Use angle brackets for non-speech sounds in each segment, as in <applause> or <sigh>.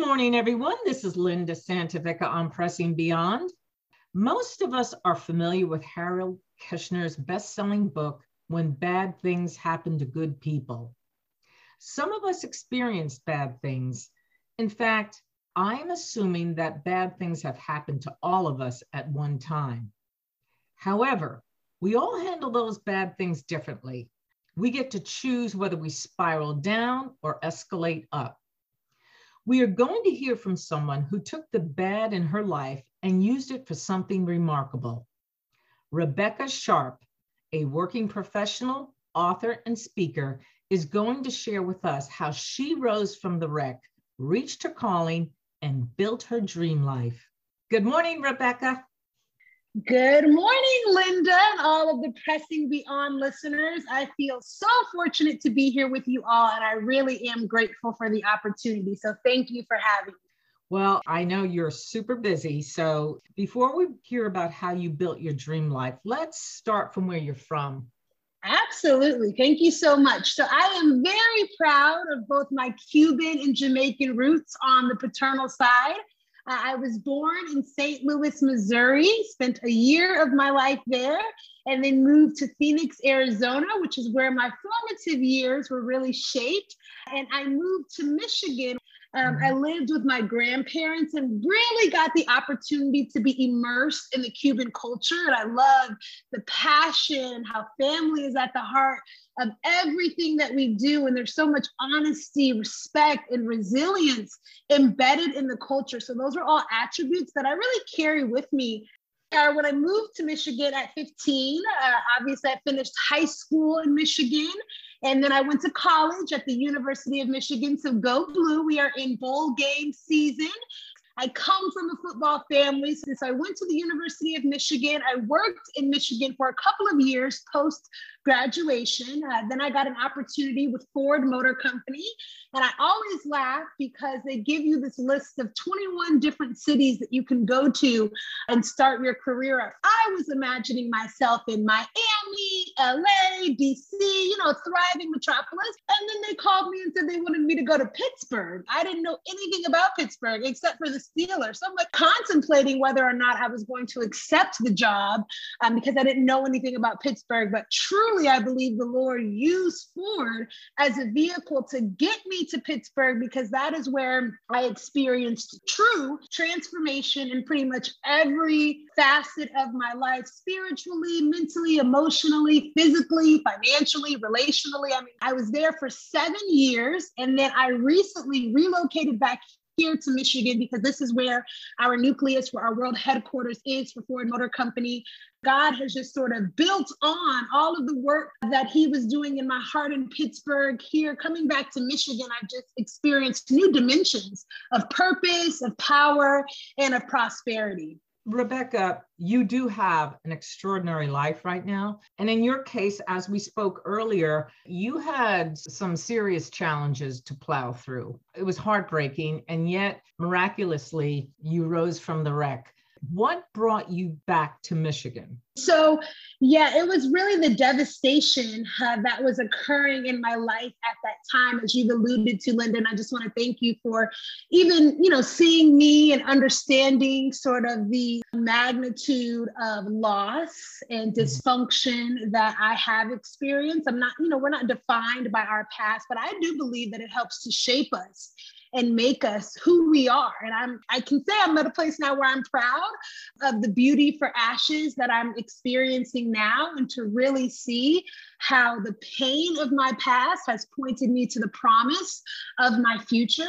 morning, everyone. This is Linda Santavica on Pressing Beyond. Most of us are familiar with Harold Kushner's best selling book, When Bad Things Happen to Good People. Some of us experience bad things. In fact, I'm assuming that bad things have happened to all of us at one time. However, we all handle those bad things differently. We get to choose whether we spiral down or escalate up. We are going to hear from someone who took the bad in her life and used it for something remarkable. Rebecca Sharp, a working professional, author, and speaker, is going to share with us how she rose from the wreck, reached her calling, and built her dream life. Good morning, Rebecca. Good morning, Linda, and all of the Pressing Beyond listeners. I feel so fortunate to be here with you all, and I really am grateful for the opportunity. So, thank you for having me. Well, I know you're super busy. So, before we hear about how you built your dream life, let's start from where you're from. Absolutely. Thank you so much. So, I am very proud of both my Cuban and Jamaican roots on the paternal side. I was born in St. Louis, Missouri, spent a year of my life there, and then moved to Phoenix, Arizona, which is where my formative years were really shaped. And I moved to Michigan. Um, I mm-hmm. lived with my grandparents and really got the opportunity to be immersed in the Cuban culture. And I love the passion, how family is at the heart of everything that we do. And there's so much honesty, respect, and resilience embedded in the culture. So, those are all attributes that I really carry with me. Uh, when I moved to Michigan at 15, uh, obviously I finished high school in Michigan. And then I went to college at the University of Michigan. So go blue. We are in bowl game season. I come from a football family. Since I went to the University of Michigan, I worked in Michigan for a couple of years post graduation. Uh, then I got an opportunity with Ford Motor Company. And I always laugh because they give you this list of 21 different cities that you can go to and start your career. I was imagining myself in Miami, LA, DC, you know, thriving metropolis. And then they called me and said they wanted me to go to Pittsburgh. I didn't know anything about Pittsburgh except for the Steelers. So I'm like contemplating whether or not I was going to accept the job um, because I didn't know anything about Pittsburgh. But truly, I believe the Lord used Ford as a vehicle to get me to Pittsburgh because that is where I experienced true transformation in pretty much every facet of my life spiritually, mentally, emotionally, physically, financially, relationally. I mean, I was there for seven years and then I recently relocated back here to Michigan because this is where our nucleus, where our world headquarters is for Ford Motor Company. God has just sort of built on all of the work that He was doing in my heart in Pittsburgh. Here, coming back to Michigan, I've just experienced new dimensions of purpose, of power, and of prosperity. Rebecca, you do have an extraordinary life right now. And in your case, as we spoke earlier, you had some serious challenges to plow through. It was heartbreaking. And yet, miraculously, you rose from the wreck. What brought you back to Michigan? So, yeah, it was really the devastation uh, that was occurring in my life at that time, as you've alluded to, Linda. And I just want to thank you for even, you know, seeing me and understanding sort of the magnitude of loss and mm-hmm. dysfunction that I have experienced. I'm not, you know, we're not defined by our past, but I do believe that it helps to shape us and make us who we are. And I'm I can say I'm at a place now where I'm proud of the beauty for ashes that I'm experiencing now and to really see how the pain of my past has pointed me to the promise of my future.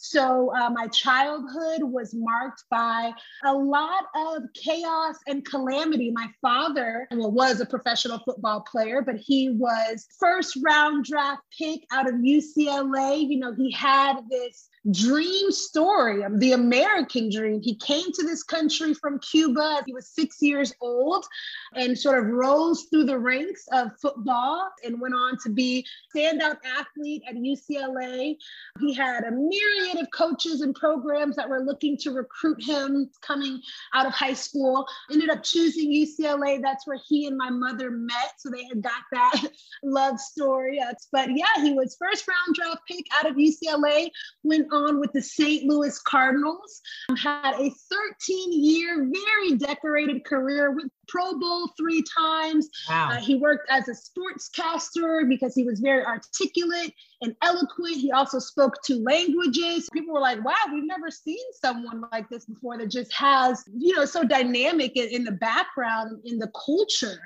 So uh, my childhood was marked by a lot of chaos and calamity. My father well, was a professional football player, but he was first round draft pick out of UCLA. You know, he had this dream story of the American dream. He came to this country from Cuba. He was six years old and sort of rose through the ranks of football and went on to be standout athlete at UCLA. He had a myriad of coaches and programs that were looking to recruit him coming out of high school. Ended up choosing UCLA. That's where he and my mother met. So they had got that <laughs> love story. But yeah, he was first round draft pick out of UCLA, went on with the St. Louis Cardinals, had a 13 year, very decorated career with Pro Bowl three times. Wow. Uh, he worked as a sportscaster because he was very articulate and eloquent. He also spoke two languages. People were like, wow, we've never seen someone like this before that just has, you know, so dynamic in, in the background, in the culture.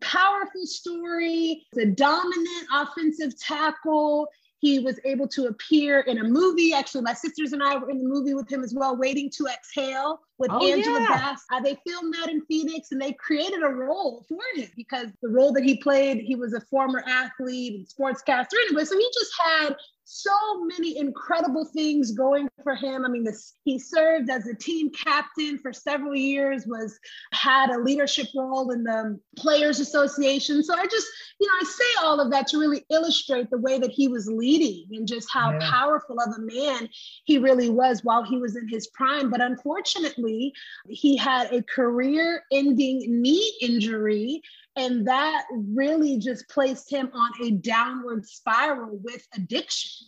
Powerful story, the dominant offensive tackle. He was able to appear in a movie. Actually, my sisters and I were in the movie with him as well, Waiting to Exhale with oh, Angela yeah. Bass. Uh, they filmed that in Phoenix and they created a role for him because the role that he played, he was a former athlete and sportscaster anyway. So he just had so many incredible things going for him. I mean, this, he served as a team captain for several years, was had a leadership role in the Players Association. So I just, you know, I say all of that to really illustrate the way that he was leading and just how yeah. powerful of a man he really was while he was in his prime. But unfortunately, he had a career-ending knee injury and that really just placed him on a downward spiral with addiction.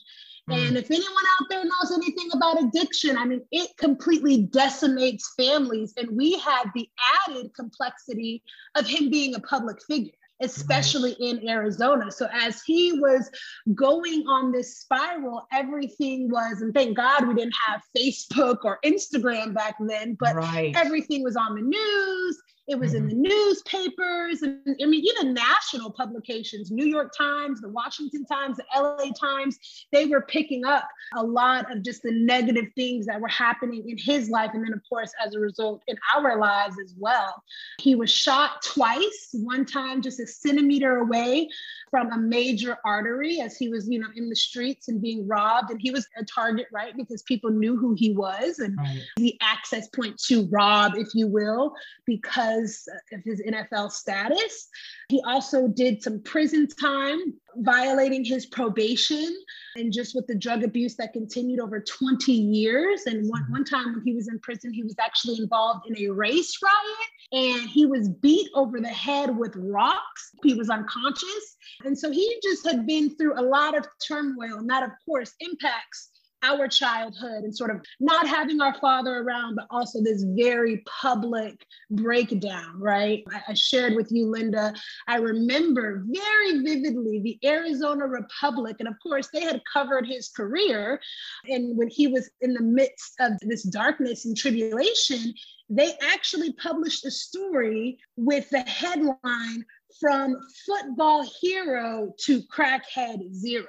And mm. if anyone out there knows anything about addiction, I mean, it completely decimates families. And we had the added complexity of him being a public figure, especially right. in Arizona. So as he was going on this spiral, everything was, and thank God we didn't have Facebook or Instagram back then, but right. everything was on the news it was mm-hmm. in the newspapers, and I mean, even national publications, New York Times, the Washington Times, the LA Times, they were picking up a lot of just the negative things that were happening in his life. And then, of course, as a result, in our lives as well. He was shot twice, one time just a centimeter away from a major artery as he was, you know, in the streets and being robbed. And he was a target, right? Because people knew who he was and right. the access point to rob, if you will, because of his NFL status. He also did some prison time, violating his probation, and just with the drug abuse that continued over 20 years. And one, mm-hmm. one time when he was in prison, he was actually involved in a race riot and he was beat over the head with rocks. He was unconscious. And so he just had been through a lot of turmoil, and that, of course, impacts our childhood and sort of not having our father around, but also this very public breakdown, right? I, shared with you, Linda. I remember very vividly the Arizona Republic. And of course, they had covered his career. And when he was in the midst of this darkness and tribulation, they actually published a story with the headline from football hero to crackhead zero.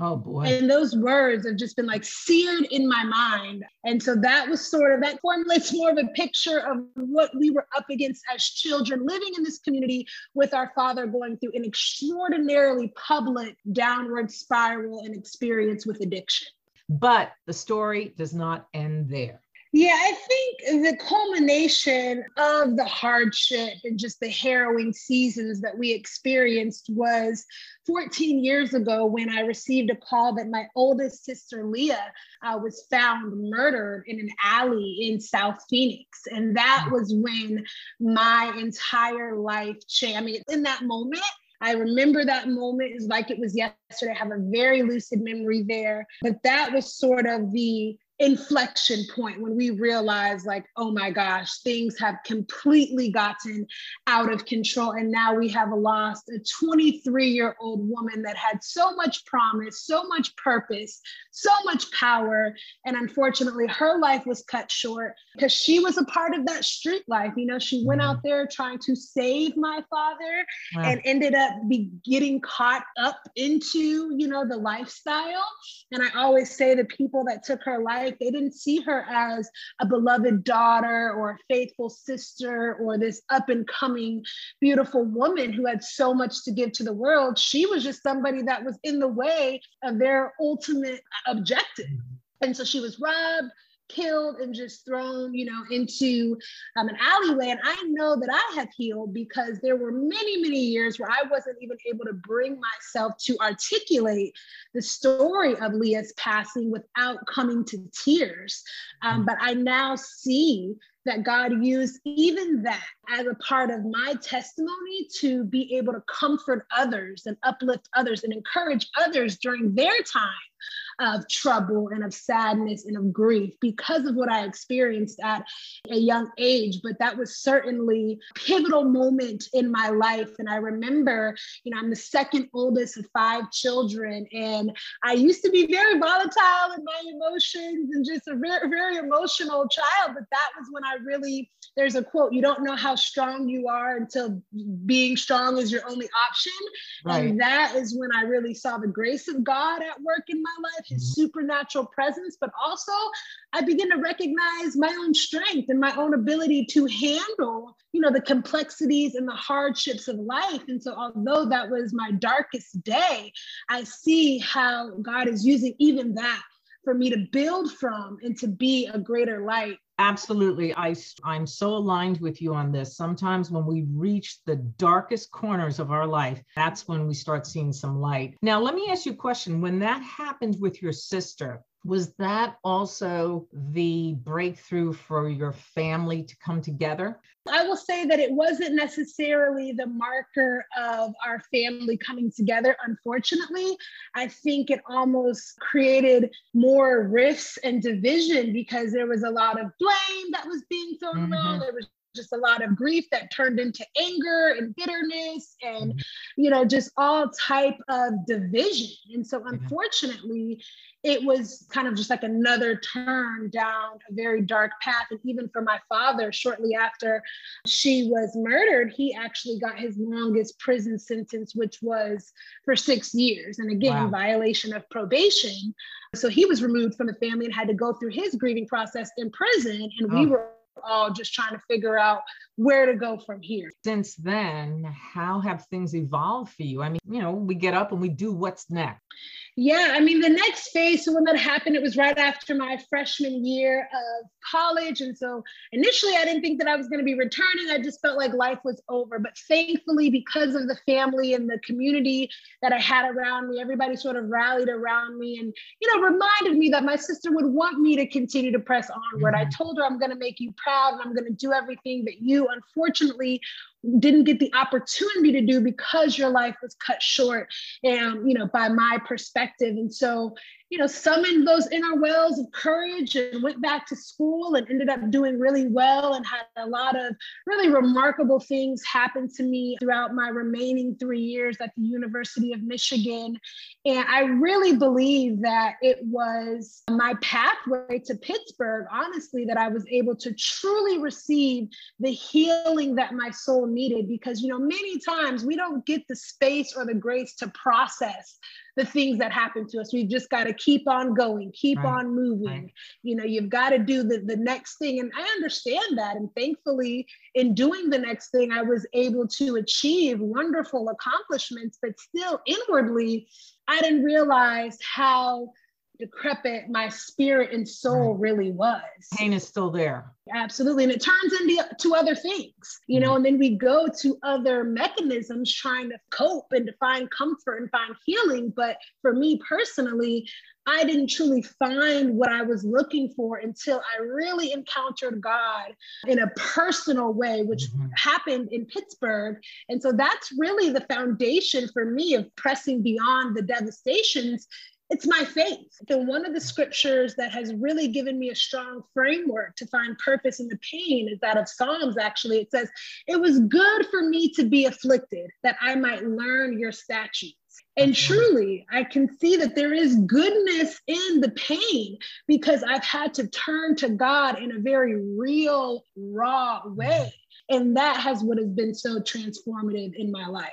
Oh boy. And those words have just been like seared in my mind. And so that was sort of that formulates more of a picture of what we were up against as children living in this community with our father going through an extraordinarily public downward spiral and experience with addiction. But the story does not end there. Yeah, I think the culmination of the hardship and just the harrowing seasons that we experienced was 14 years ago when I received a call that my oldest sister, Leah, uh, was found murdered in an alley in South Phoenix. And that mm. was when my entire life changed. I mean, in that moment, I remember that moment is like it was yesterday. I have a very lucid memory there. But that was sort of the inflection point when we realize like oh my gosh things have completely gotten out of control and now we have lost a 23 year old woman that had so much promise so much purpose so much power and unfortunately her life was cut short because she was a part of that street life you know she went out mm-hmm. there trying to save my father wow. and ended up be getting caught up into you know the lifestyle and i always say the people that took her life They didn't see her as a beloved daughter or a faithful sister or this up and coming beautiful woman who had so much to give to the world. She was just somebody that was in the way of their ultimate objective. Mm-hmm. And so she was robbed, killed and just thrown, you know, into um, an alleyway. And I know that I have healed because there were many, many years where I wasn't even able to bring myself to articulate the story of Leah's passing without coming to tears. Um, but I now see that God used even that as a part of my testimony to be able to comfort others and uplift others and encourage others during their time of trouble and of sadness and of grief because of what I experienced at a young age. But that was certainly a pivotal moment in my life. And I remember, you know, I'm the second oldest of five children, and I used to be very volatile in my emotions and just a very, very emotional child. But that was when I really, there's a quote, you don't know how strong you are until being strong is your only option. Right. And that is when I really saw the grace of God at work in my life his mm-hmm. supernatural presence, but also I begin to recognize my own strength and my own ability to handle, you know, the complexities and the hardships of life. And so, although that was my darkest day, I see how God is using even that for me to build from and to be a greater light Absolutely. I, I'm so aligned with you on this. Sometimes when we reach the darkest corners of our life, that's when we start seeing some light. Now, let me ask you a question. When that happened with your sister, was that also the breakthrough for your family to come together? I will say that it wasn't necessarily the marker of our family coming together. Unfortunately, I think it almost created more rifts and division because there was a lot of blame that was being thrown mm-hmm. around. There was just a lot of grief that turned into anger and bitterness and mm-hmm. you know just all type of division and so unfortunately it was kind of just like another turn down a very dark path and even for my father shortly after she was murdered he actually got his longest prison sentence which was for 6 years and again wow. violation of probation so he was removed from the family and had to go through his grieving process in prison and oh. we were all just trying to figure out where to go from here. Since then, how have things evolved for you? I mean, you know, we get up and we do what's next. Yeah, I mean, the next phase, so when that happened, it was right after my freshman year of college. And so initially, I didn't think that I was going to be returning. I just felt like life was over. But thankfully, because of the family and the community that I had around me, everybody sort of rallied around me and, you know, reminded me that my sister would want me to continue to press onward. Mm-hmm. I told her, I'm going to make you proud and I'm going to do everything that you, unfortunately, didn't get the opportunity to do because your life was cut short and you know by my perspective. And so you know, summoned those inner wells of courage and went back to school and ended up doing really well and had a lot of really remarkable things happen to me throughout my remaining three years at the University of Michigan. And I really believe that it was my pathway to Pittsburgh, honestly, that I was able to truly receive the healing that my soul needed. Because, you know, many times we don't get the space or the grace to process the things that happen to us. We've just got to keep on going, keep right. on moving. Right. You know, you've got to do the, the next thing. And I understand that. And thankfully, in doing the next thing, I was able to achieve wonderful accomplishments, but still inwardly, I didn't realize how decrepit my spirit and soul right. really was. Pain is still there. Absolutely. And it turns into to other things, you know, mm-hmm. and then we go to other mechanisms trying to cope and to find comfort and find healing. But for me personally, I didn't truly find what I was looking for until I really encountered God in a personal way, which mm-hmm. happened in Pittsburgh. And so that's really the foundation for me of pressing beyond the devastations it's my faith. And one of the scriptures that has really given me a strong framework to find purpose in the pain is that of Psalms, actually. It says, It was good for me to be afflicted, that I might learn your statutes. And mm-hmm. truly, I can see that there is goodness in the pain because I've had to turn to God in a very real, raw way. Mm-hmm. And that has what has been so transformative in my life.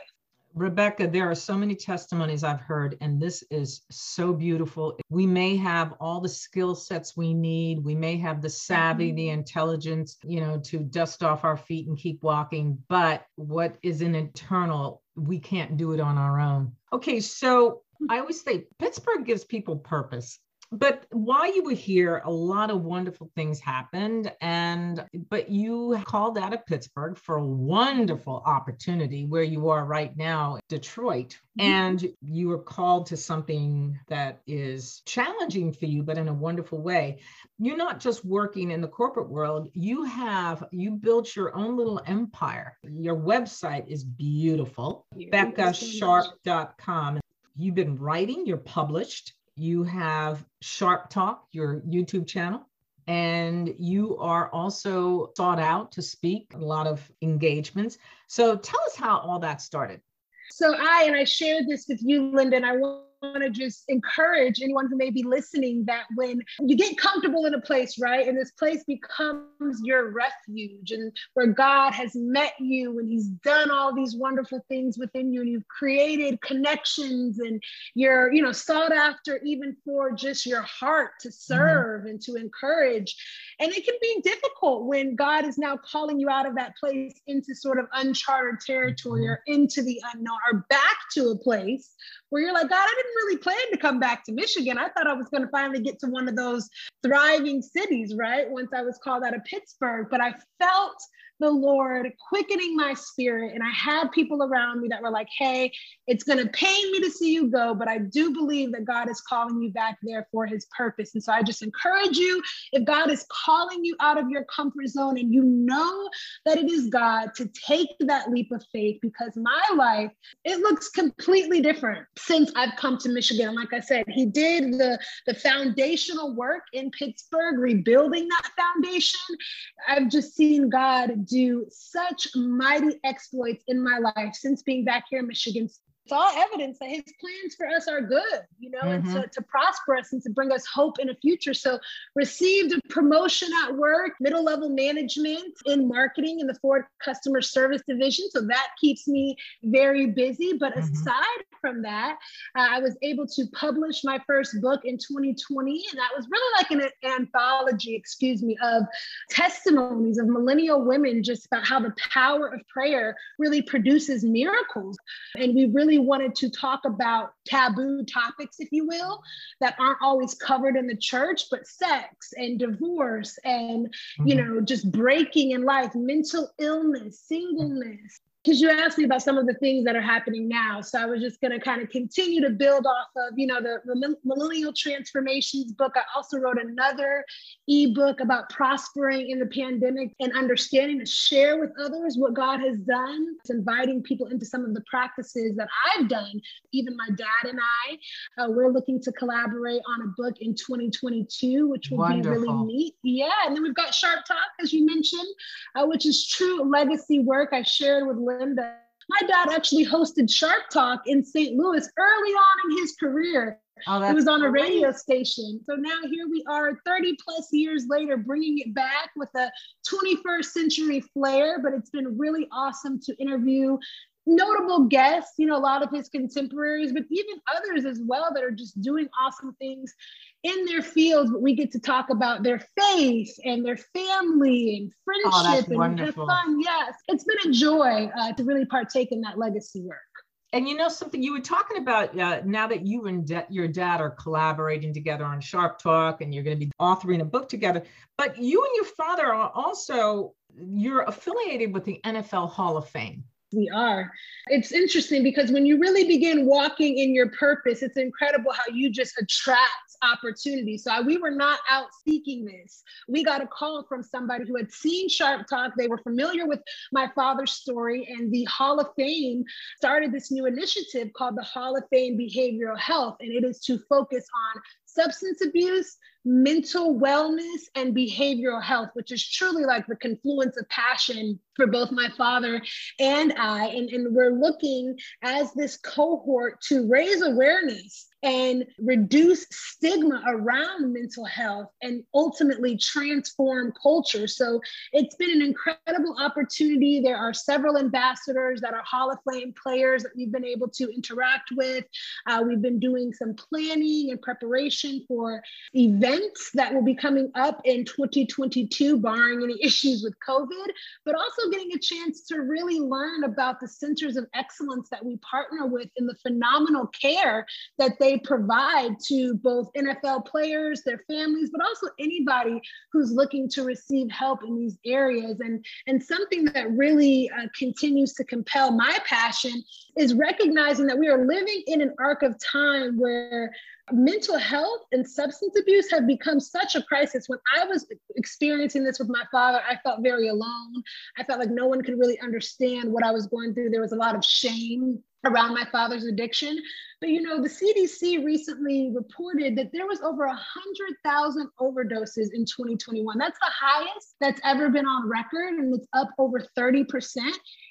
Rebecca, there are so many testimonies I've heard, and this is so beautiful. We may have all the skill sets we need. We may have the savvy, the intelligence, you know, to dust off our feet and keep walking. But what is an internal, we can't do it on our own. Okay, so I always say Pittsburgh gives people purpose. But while you were here, a lot of wonderful things happened. And but you called out of Pittsburgh for a wonderful opportunity where you are right now, Detroit. Mm-hmm. And you were called to something that is challenging for you, but in a wonderful way. You're not just working in the corporate world, you have you built your own little empire. Your website is beautiful, beccasharp.com. You've been writing, you're published you have Sharp Talk, your YouTube channel, and you are also sought out to speak a lot of engagements. So tell us how all that started. So I and I shared this with you, Linda, and I want want to just encourage anyone who may be listening that when you get comfortable in a place, right, and this place becomes your refuge and where God has met you and He's done all these wonderful things within you and you've created connections and you're, you know, sought after even for just your heart to mm-hmm. serve mm-hmm. and to encourage. And it can be difficult when God is now calling you out of that place into sort of uncharted territory mm-hmm. or into the unknown or back to a place where you're like, God, I didn't really plan to come back to Michigan. I thought I was going to finally get to one of those thriving cities, right? Once I was called out of Pittsburgh, but I felt the Lord quickening my spirit. And I had people around me that were like, hey, it's going to pain me to see you go, but I do believe that God is calling you back there for his purpose. And so I just encourage you if God is calling you out of your comfort zone and you know that it is God to take that leap of faith because my life, it looks completely different since I've come to Michigan. Like I said, he did the, the foundational work in Pittsburgh, rebuilding that foundation. I've just seen God do such mighty exploits in my life since being back here in Michigan it's all evidence that his plans for us are good, you know, mm-hmm. and to, to prosper us and to bring us hope in a future. So received a promotion at work, middle level management in marketing in the Ford customer service division. So that keeps me very busy. But mm-hmm. aside from that, uh, I was able to publish my first book in 2020. And that was really like an anthology, excuse me, of testimonies of millennial women just about how the power of prayer really produces miracles. And we really really wanted to talk about taboo topics, if you will, that aren't always covered in the church, but sex and divorce and, mm-hmm. you know, just breaking in life, mental illness, singleness, because you asked me about some of the things that are happening now. So I was just going to kind of continue to build off of, you know, the, the Millennial Transformations book. I also wrote another ebook about prospering in the pandemic and understanding to share with others what God has done. It's inviting people into some of the practices that I've done. Even my dad and I, uh, we're looking to collaborate on a book in 2022, which will Wonderful. be really neat. Yeah. And then we've got Sharp Talk, as you mentioned, uh, which is true legacy work I shared with My dad actually hosted Sharp Talk in St. Louis early on in his career. Oh, it was on a radio station. So now here we are 30 plus years later, bringing it back with a 21st century flair. But it's been really awesome to interview notable guests, you know, a lot of his contemporaries, but even others as well that are just doing awesome things in their fields. But we get to talk about their faith and their family and oh, friendship oh, and have fun. Yes, it's been a joy uh, to really partake in that legacy work. And you know something you were talking about uh, now that you and da- your dad are collaborating together on Sharp Talk, and you're going to be authoring a book together. But you and your father are also you're affiliated with the NFL Hall of Fame we are. It's interesting because when you really begin walking in your purpose, it's incredible how you just attract opportunity. So we were not out seeking this. We got a call from somebody who had seen Sharp Talk. They were familiar with my father's story, and the Hall of Fame started this new initiative called the Hall of Fame Behavioral Health, and it is to focus on substance abuse, mental wellness, and behavioral health, which is truly like the confluence of passion for both my father and I. And, and we're looking as this cohort to raise awareness and reduce stigma around mental health and ultimately transform culture. So it's been an incredible opportunity. There are several ambassadors that are Hall of Fame players that we've been able to interact with. Uh, we've been doing some planning and preparation for events that will be coming up in 2022, barring any issues with COVID, but also getting a chance to really learn about the centers of excellence that we partner with in the phenomenal care that they they provide to both NFL players, their families, but also anybody who's looking to receive help in these areas. And, and something that really uh, continues to compel my passion is recognizing that we are living in an arc of time where mental health and substance abuse have become such a crisis. When I was experiencing this with my father, I felt very alone. I felt like no one could really understand what I was going through. There was a lot of shame around my father's addiction. But you know, the CDC recently reported that there was over 100,000 overdoses in 2021. That's the highest that's ever been on record, and it's up over 30%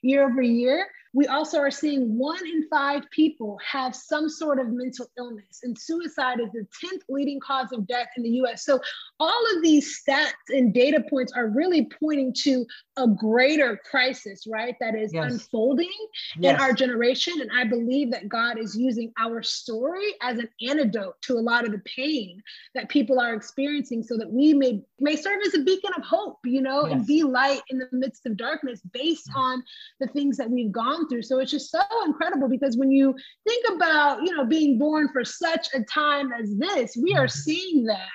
year over year. We also are seeing one in five people have some sort of mental illness, and suicide is the 10th leading cause of death in the US. So, all of these stats and data points are really pointing to a greater crisis, right? That is yes. unfolding yes. in our generation. And I believe that God is using our story as an antidote to a lot of the pain that people are experiencing so that we may, may serve as a beacon of hope, you know, yes. and be light in the midst of darkness based on the things that we've gone through. So it's just so incredible because when you think about, you know, being born for such a time as this, we are seeing that.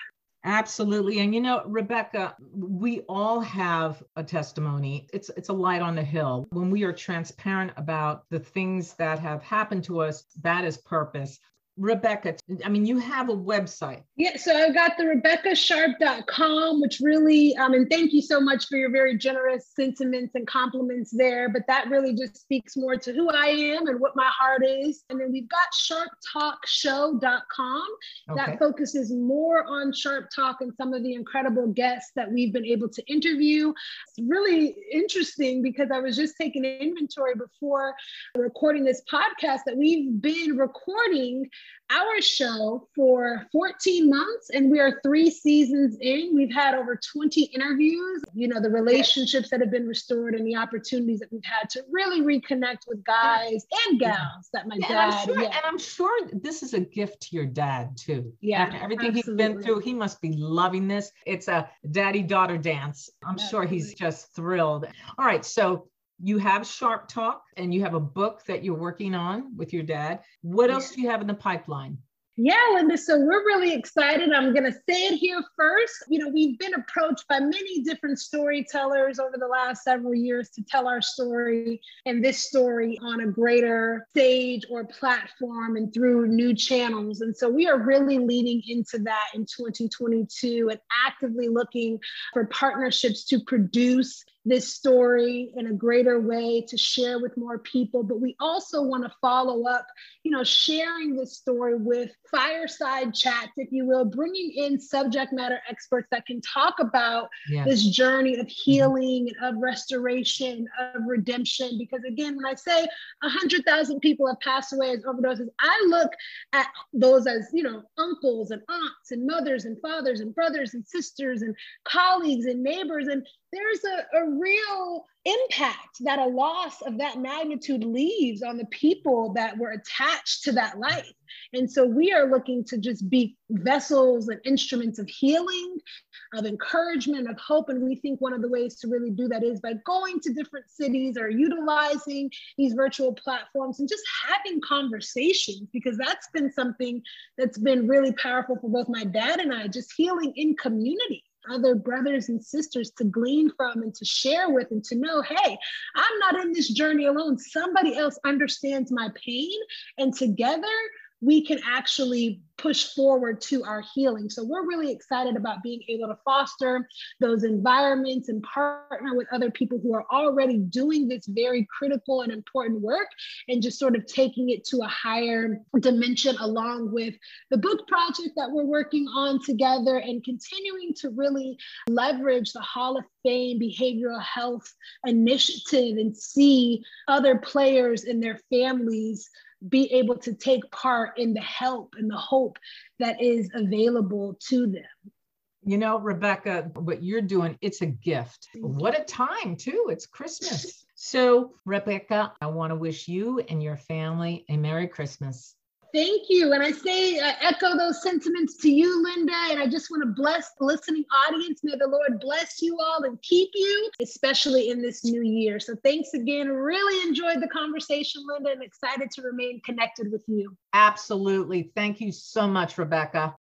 Absolutely. And you know, Rebecca, we all have a testimony. It's it's a light on the hill. When we are transparent about the things that have happened to us, that is purpose. Rebecca, I mean, you have a website. Yeah, so I've got the RebeccaSharp.com, which really, um, and thank you so much for your very generous sentiments and compliments there. But that really just speaks more to who I am and what my heart is. And then we've got SharpTalkShow.com okay. that focuses more on Sharp Talk and some of the incredible guests that we've been able to interview. It's really interesting because I was just taking inventory before recording this podcast that we've been recording our show for 14 months and we are three seasons in. We've had over 20 interviews, you know, the relationships that have been restored and the opportunities that we've had to really reconnect with guys and gals that my yeah, dad. And I'm, sure, yeah. and I'm sure this is a gift to your dad too. Yeah. After everything absolutely. he's been through, he must be loving this. It's a daddy daughter dance. I'm absolutely. sure he's just thrilled. All right. So you have Sharp Talk and you have a book that you're working on with your dad. What else do you have in the pipeline? Yeah, Linda. So we're really excited. I'm going to say it here first. You know, we've been approached by many different storytellers over the last several years to tell our story and this story on a greater stage or platform and through new channels. And so we are really leaning into that in 2022 and actively looking for partnerships to produce this story in a greater way to share with more people but we also want to follow up you know sharing this story with fireside chats if you will bringing in subject matter experts that can talk about yes. this journey of mm-hmm. healing mm-hmm. and of restoration of redemption because again when i say 100000 people have passed away as overdoses i look at those as you know uncles and aunts and mothers and fathers and brothers and sisters and colleagues and neighbors and there's a, a real impact that a loss of that magnitude leaves on the people that were attached to that life. And so we are looking to just be vessels and instruments of healing, of encouragement, of hope. And we think one of the ways to really do that is by going to different cities or utilizing these virtual platforms and just having conversations, because that's been something that's been really powerful for both my dad and I, just healing in community other brothers and sisters to glean from and to share with and to know hey i'm not in this journey alone. Somebody else understands my pain and together we can actually push forward to our healing. So we're really excited about being able to foster those environments and partner with other people who are already doing this very critical and important work and just sort of taking it to a higher dimension along with the book project that we're working on together and continuing to really leverage the Hall of Fame behavioral health initiative and see other players and their families be able to take part in the help and the hope that is available to them. You know, Rebecca, what you're doing, it's a gift. What a time, too. It's Christmas. <laughs> So, Rebecca, I want to wish you and your family a Merry Christmas. Thank you. And I say, uh, echo those sentiments to you, Linda. And I just want to bless the listening audience. May the Lord bless you all and keep you, especially in this new year. So thanks again. Really enjoyed the conversation, Linda, and excited to remain connected with you. Absolutely. Thank you so much, Rebecca.